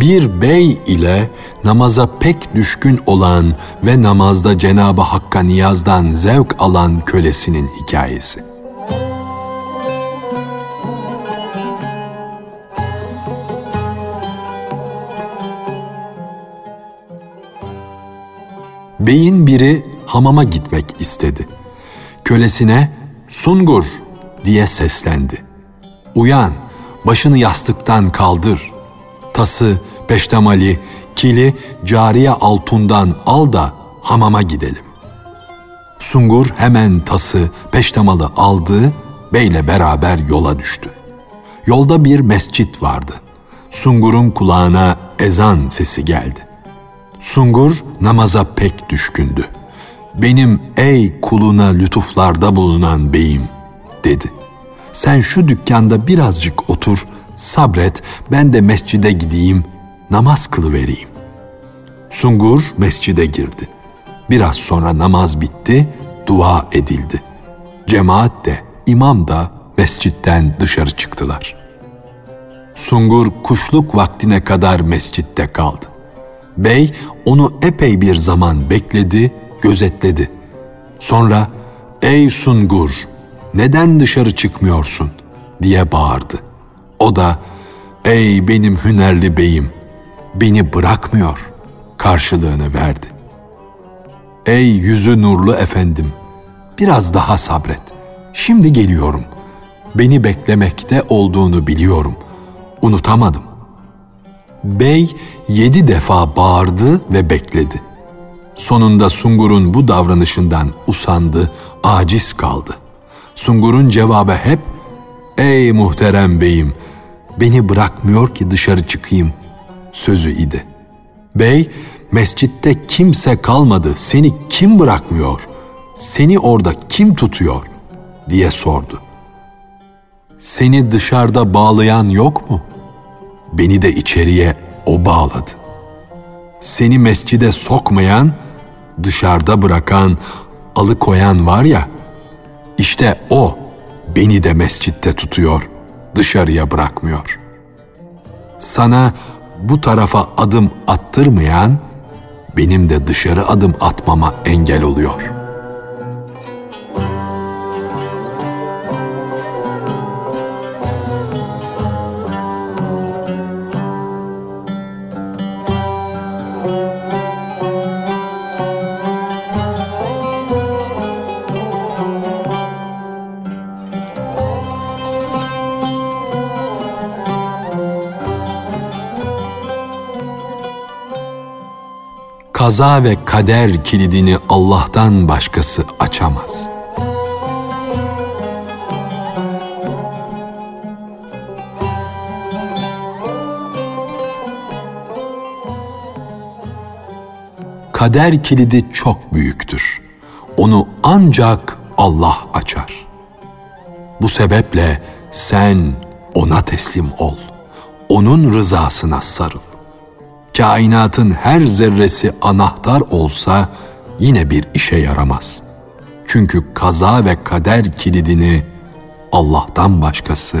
bir bey ile namaza pek düşkün olan ve namazda Cenabı Hakk'a niyazdan zevk alan kölesinin hikayesi. Beyin biri hamama gitmek istedi. Kölesine "Sungur" diye seslendi. "Uyan, başını yastıktan kaldır." tası, peştemali, kili cariye altundan al da hamama gidelim. Sungur hemen tası, peştemalı aldı, beyle beraber yola düştü. Yolda bir mescit vardı. Sungur'un kulağına ezan sesi geldi. Sungur namaza pek düşkündü. Benim ey kuluna lütuflarda bulunan beyim dedi. Sen şu dükkanda birazcık otur, sabret ben de mescide gideyim, namaz kılıvereyim. Sungur mescide girdi. Biraz sonra namaz bitti, dua edildi. Cemaat de, imam da mescitten dışarı çıktılar. Sungur kuşluk vaktine kadar mescitte kaldı. Bey onu epey bir zaman bekledi, gözetledi. Sonra "Ey Sungur, neden dışarı çıkmıyorsun?" diye bağırdı. O da ''Ey benim hünerli beyim, beni bırakmıyor.'' karşılığını verdi. ''Ey yüzü nurlu efendim, biraz daha sabret. Şimdi geliyorum. Beni beklemekte olduğunu biliyorum. Unutamadım.'' Bey yedi defa bağırdı ve bekledi. Sonunda Sungur'un bu davranışından usandı, aciz kaldı. Sungur'un cevabı hep ''Ey muhterem beyim, beni bırakmıyor ki dışarı çıkayım sözü idi. Bey, mescitte kimse kalmadı, seni kim bırakmıyor, seni orada kim tutuyor diye sordu. Seni dışarıda bağlayan yok mu? Beni de içeriye o bağladı. Seni mescide sokmayan, dışarıda bırakan, alıkoyan var ya, işte o beni de mescitte tutuyor, dışarıya bırakmıyor. Sana bu tarafa adım attırmayan, benim de dışarı adım atmama engel oluyor.'' Kaza ve kader kilidini Allah'tan başkası açamaz. Kader kilidi çok büyüktür. Onu ancak Allah açar. Bu sebeple sen ona teslim ol. Onun rızasına sarıl kainatın her zerresi anahtar olsa yine bir işe yaramaz. Çünkü kaza ve kader kilidini Allah'tan başkası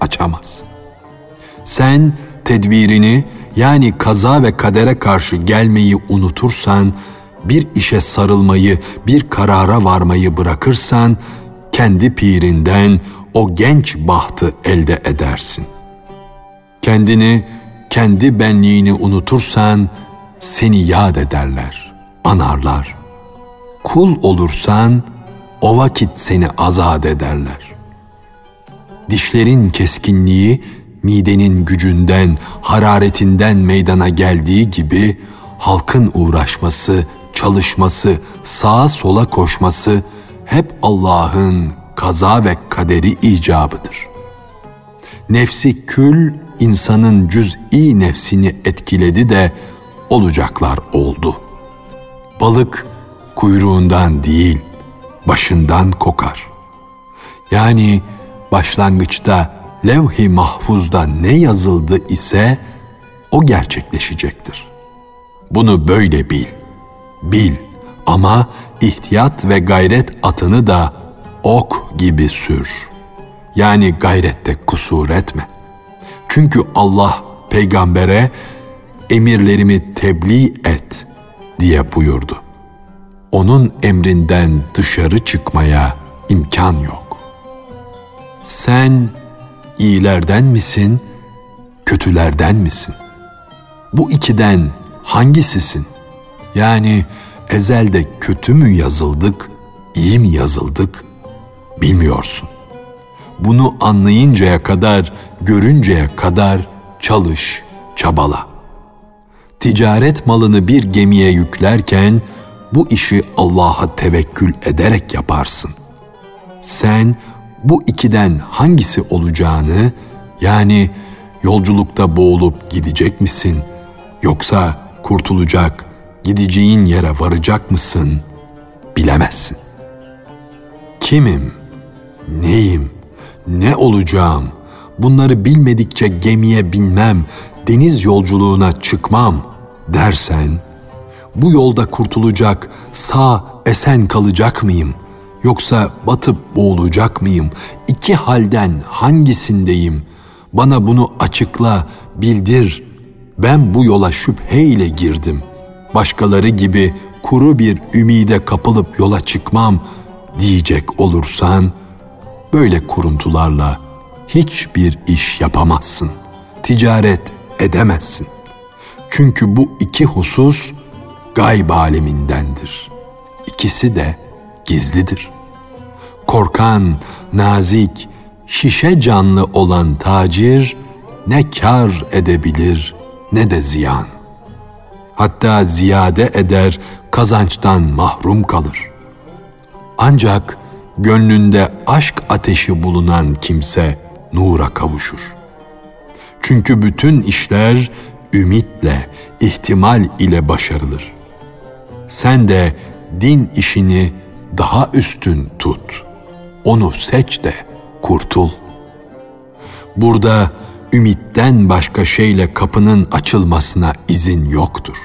açamaz. Sen tedbirini yani kaza ve kadere karşı gelmeyi unutursan, bir işe sarılmayı, bir karara varmayı bırakırsan, kendi pirinden o genç bahtı elde edersin. Kendini kendi benliğini unutursan seni yad ederler, anarlar. Kul olursan o vakit seni azat ederler. Dişlerin keskinliği midenin gücünden, hararetinden meydana geldiği gibi halkın uğraşması, çalışması, sağa sola koşması hep Allah'ın kaza ve kaderi icabıdır. Nefsi kül insanın cüz'i nefsini etkiledi de olacaklar oldu. Balık kuyruğundan değil, başından kokar. Yani başlangıçta levh-i mahfuzda ne yazıldı ise o gerçekleşecektir. Bunu böyle bil. Bil ama ihtiyat ve gayret atını da ok gibi sür. Yani gayrette kusur etme. Çünkü Allah peygambere emirlerimi tebliğ et diye buyurdu. Onun emrinden dışarı çıkmaya imkan yok. Sen iyilerden misin, kötülerden misin? Bu ikiden hangisisin? Yani ezelde kötü mü yazıldık, iyi mi yazıldık bilmiyorsun. Bunu anlayıncaya kadar, görünceye kadar çalış, çabala. Ticaret malını bir gemiye yüklerken bu işi Allah'a tevekkül ederek yaparsın. Sen bu ikiden hangisi olacağını yani yolculukta boğulup gidecek misin yoksa kurtulacak, gideceğin yere varacak mısın bilemezsin. Kimim? Neyim? Ne olacağım? Bunları bilmedikçe gemiye binmem, deniz yolculuğuna çıkmam dersen, bu yolda kurtulacak, sağ esen kalacak mıyım? Yoksa batıp boğulacak mıyım? İki halden hangisindeyim? Bana bunu açıkla, bildir. Ben bu yola şüpheyle girdim. Başkaları gibi kuru bir ümide kapılıp yola çıkmam diyecek olursan, böyle kuruntularla hiçbir iş yapamazsın. Ticaret edemezsin. Çünkü bu iki husus gayb alemindendir. İkisi de gizlidir. Korkan, nazik, şişe canlı olan tacir ne kar edebilir ne de ziyan. Hatta ziyade eder, kazançtan mahrum kalır. Ancak gönlünde aşk ateşi bulunan kimse nura kavuşur. Çünkü bütün işler ümitle, ihtimal ile başarılır. Sen de din işini daha üstün tut. Onu seç de kurtul. Burada ümitten başka şeyle kapının açılmasına izin yoktur.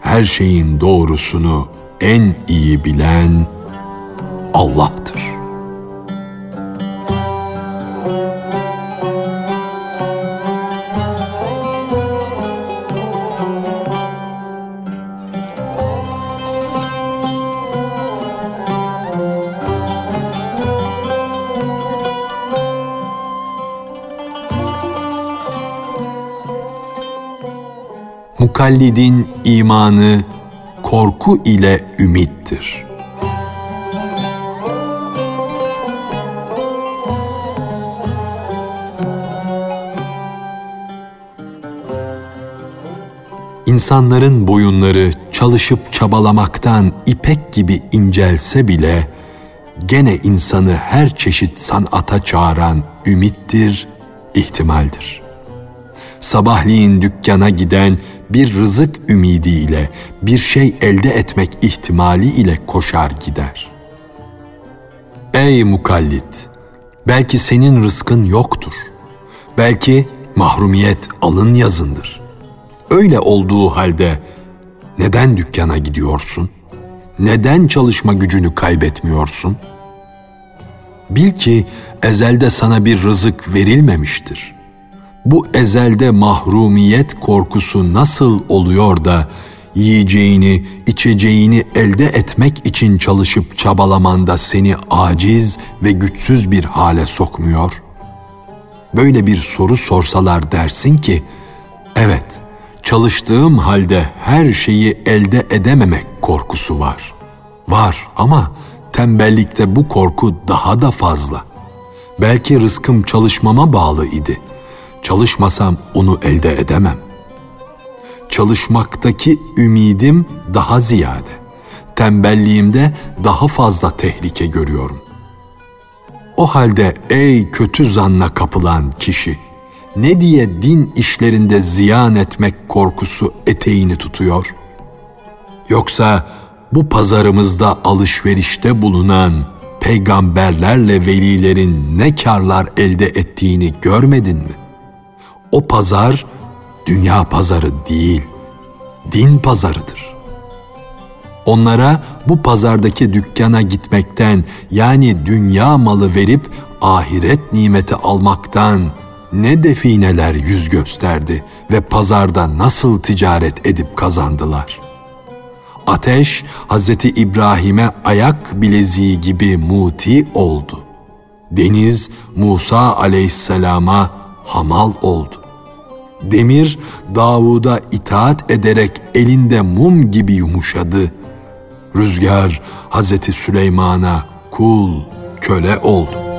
Her şeyin doğrusunu en iyi bilen Allah'tır. Mukallidin imanı korku ile ümittir. İnsanların boyunları çalışıp çabalamaktan ipek gibi incelse bile gene insanı her çeşit sanata çağıran ümittir, ihtimaldir. Sabahleyin dükkana giden bir rızık ümidiyle, bir şey elde etmek ihtimali ile koşar gider. Ey mukallit! Belki senin rızkın yoktur. Belki mahrumiyet alın yazındır. Öyle olduğu halde neden dükkana gidiyorsun? Neden çalışma gücünü kaybetmiyorsun? Bil ki ezelde sana bir rızık verilmemiştir.'' bu ezelde mahrumiyet korkusu nasıl oluyor da yiyeceğini, içeceğini elde etmek için çalışıp çabalamanda seni aciz ve güçsüz bir hale sokmuyor? Böyle bir soru sorsalar dersin ki, evet, çalıştığım halde her şeyi elde edememek korkusu var. Var ama tembellikte bu korku daha da fazla. Belki rızkım çalışmama bağlı idi.'' Çalışmasam onu elde edemem. Çalışmaktaki ümidim daha ziyade. Tembelliğimde daha fazla tehlike görüyorum. O halde ey kötü zanna kapılan kişi, ne diye din işlerinde ziyan etmek korkusu eteğini tutuyor? Yoksa bu pazarımızda alışverişte bulunan peygamberlerle velilerin ne karlar elde ettiğini görmedin mi? O pazar dünya pazarı değil, din pazarıdır. Onlara bu pazardaki dükkana gitmekten yani dünya malı verip ahiret nimeti almaktan ne defineler yüz gösterdi ve pazarda nasıl ticaret edip kazandılar. Ateş Hazreti İbrahim'e ayak bileziği gibi muti oldu. Deniz Musa aleyhisselama hamal oldu. Demir Davud'a itaat ederek elinde mum gibi yumuşadı. Rüzgar Hazreti Süleyman'a kul, köle oldu.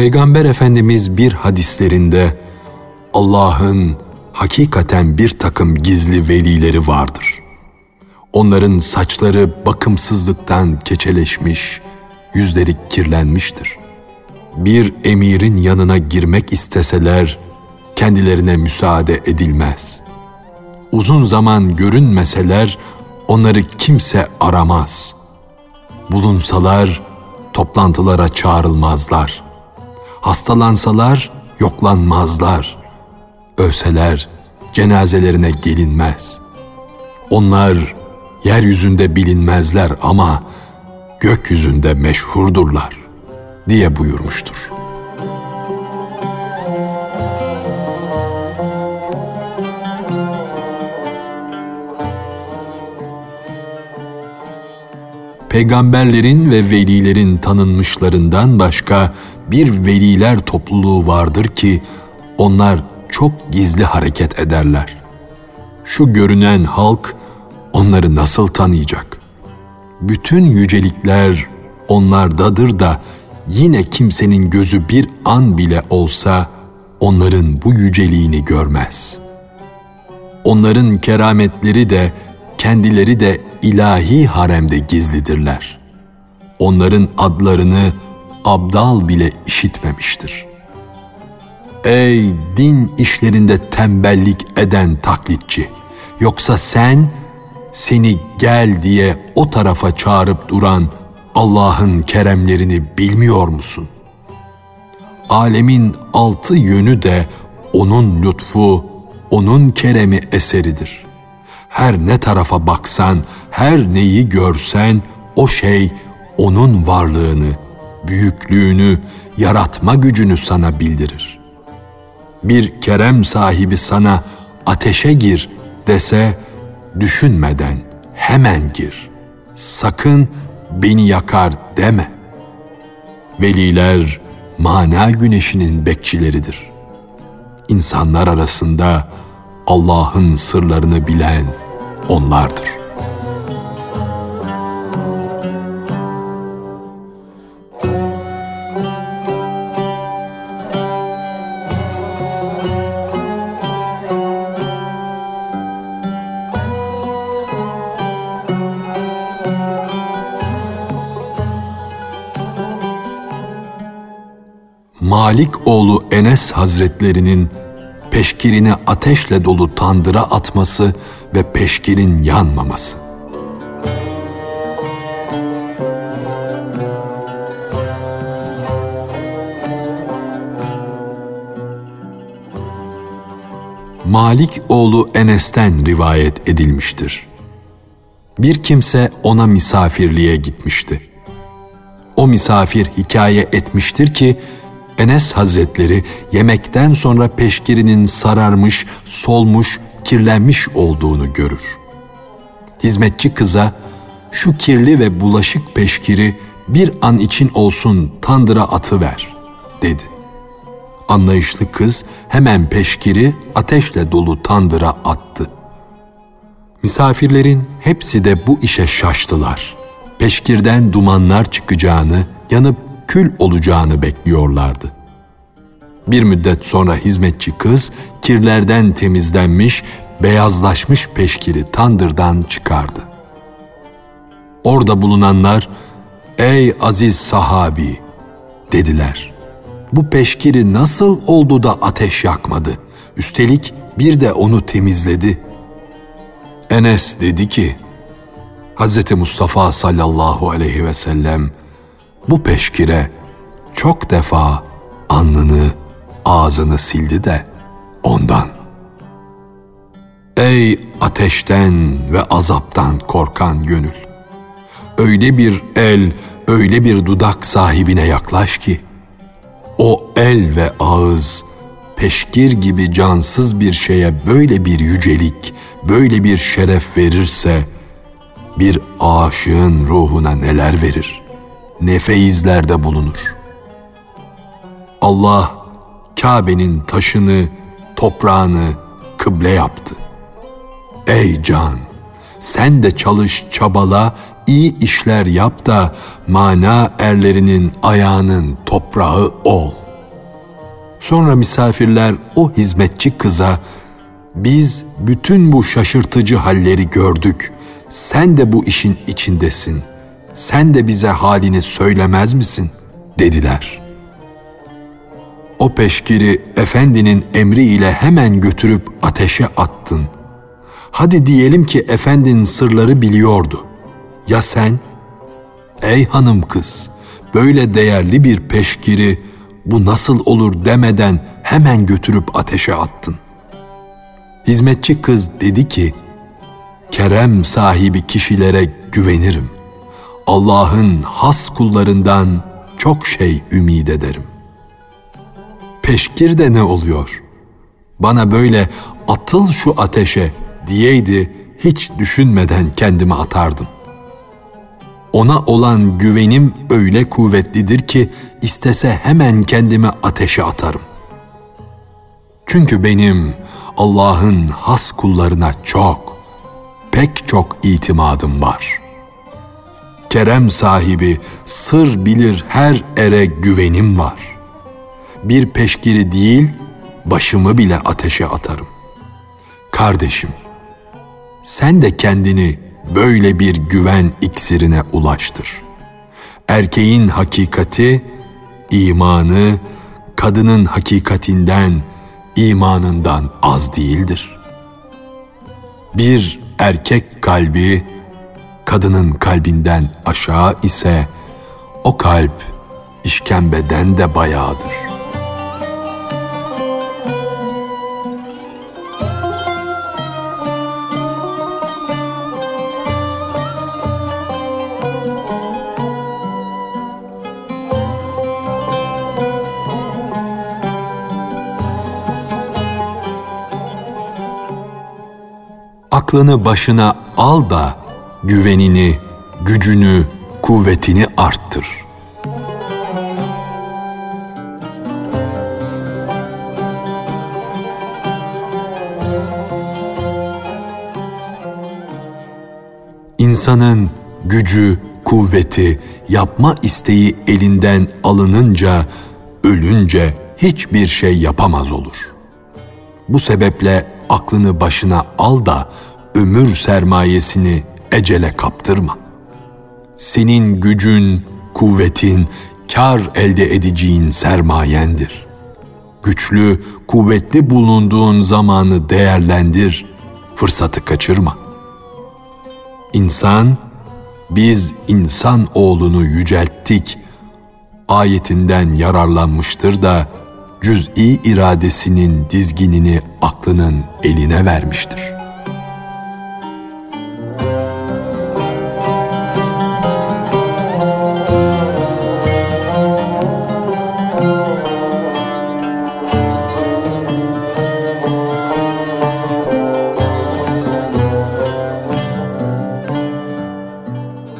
Peygamber Efendimiz bir hadislerinde Allah'ın hakikaten bir takım gizli velileri vardır. Onların saçları bakımsızlıktan keçeleşmiş, yüzleri kirlenmiştir. Bir emirin yanına girmek isteseler kendilerine müsaade edilmez. Uzun zaman görünmeseler onları kimse aramaz. Bulunsalar toplantılara çağrılmazlar.'' Hastalansalar yoklanmazlar. Ölseler cenazelerine gelinmez. Onlar yeryüzünde bilinmezler ama gökyüzünde meşhurdurlar diye buyurmuştur. Peygamberlerin ve velilerin tanınmışlarından başka bir veliler topluluğu vardır ki onlar çok gizli hareket ederler. Şu görünen halk onları nasıl tanıyacak? Bütün yücelikler onlardadır da yine kimsenin gözü bir an bile olsa onların bu yüceliğini görmez. Onların kerametleri de kendileri de ilahi haremde gizlidirler. Onların adlarını abdal bile işitmemiştir. Ey din işlerinde tembellik eden taklitçi! Yoksa sen seni gel diye o tarafa çağırıp duran Allah'ın keremlerini bilmiyor musun? Alemin altı yönü de onun lütfu, onun keremi eseridir. Her ne tarafa baksan, her neyi görsen o şey onun varlığını, büyüklüğünü, yaratma gücünü sana bildirir. Bir kerem sahibi sana ateşe gir dese düşünmeden hemen gir. Sakın beni yakar deme. Veliler mana güneşinin bekçileridir. İnsanlar arasında Allah'ın sırlarını bilen onlardır. Malik oğlu Enes Hazretlerinin peşkirini ateşle dolu tandıra atması ve peşkirin yanmaması. Malik oğlu Enes'ten rivayet edilmiştir. Bir kimse ona misafirliğe gitmişti. O misafir hikaye etmiştir ki Enes Hazretleri yemekten sonra peşkirinin sararmış, solmuş, kirlenmiş olduğunu görür. Hizmetçi kıza şu kirli ve bulaşık peşkiri bir an için olsun tandıra atıver dedi. Anlayışlı kız hemen peşkiri ateşle dolu tandıra attı. Misafirlerin hepsi de bu işe şaştılar. Peşkirden dumanlar çıkacağını, yanıp kül olacağını bekliyorlardı. Bir müddet sonra hizmetçi kız kirlerden temizlenmiş, beyazlaşmış peşkiri tandırdan çıkardı. Orada bulunanlar, ''Ey aziz sahabi!'' dediler. ''Bu peşkiri nasıl oldu da ateş yakmadı? Üstelik bir de onu temizledi.'' Enes dedi ki, Hz. Mustafa sallallahu aleyhi ve sellem bu peşkire çok defa alnını, ağzını sildi de ondan. Ey ateşten ve azaptan korkan gönül! Öyle bir el, öyle bir dudak sahibine yaklaş ki, o el ve ağız, peşkir gibi cansız bir şeye böyle bir yücelik, böyle bir şeref verirse, bir aşığın ruhuna neler verir, ne feyizlerde bulunur. Allah, Kabe'nin taşını, toprağını kıble yaptı. Ey can! Sen de çalış, çabala, iyi işler yap da mana erlerinin ayağının toprağı ol. Sonra misafirler o hizmetçi kıza biz bütün bu şaşırtıcı halleri gördük. Sen de bu işin içindesin. Sen de bize halini söylemez misin?" dediler. O peşkiri efendinin emriyle hemen götürüp ateşe attın. Hadi diyelim ki efendinin sırları biliyordu. Ya sen? Ey hanım kız, böyle değerli bir peşkiri bu nasıl olur demeden hemen götürüp ateşe attın. Hizmetçi kız dedi ki, kerem sahibi kişilere güvenirim. Allah'ın has kullarından çok şey ümid ederim. Peşkir de ne oluyor? Bana böyle atıl şu ateşe diyeydi hiç düşünmeden kendimi atardım. Ona olan güvenim öyle kuvvetlidir ki istese hemen kendimi ateşe atarım. Çünkü benim Allah'ın has kullarına çok, pek çok itimadım var. Kerem sahibi, sır bilir her ere güvenim var. Bir peşkiri değil, başımı bile ateşe atarım. Kardeşim, sen de kendini böyle bir güven iksirine ulaştır. Erkeğin hakikati, imanı, kadının hakikatinden, imanından az değildir. Bir erkek kalbi, kadının kalbinden aşağı ise, o kalp işkembeden de bayağıdır. aklını başına al da güvenini, gücünü, kuvvetini arttır. İnsanın gücü, kuvveti, yapma isteği elinden alınınca, ölünce hiçbir şey yapamaz olur. Bu sebeple aklını başına al da ömür sermayesini ecele kaptırma. Senin gücün, kuvvetin, kar elde edeceğin sermayendir. Güçlü, kuvvetli bulunduğun zamanı değerlendir, fırsatı kaçırma. İnsan, biz insan oğlunu yücelttik ayetinden yararlanmıştır da cüz'i iradesinin dizginini aklının eline vermiştir.''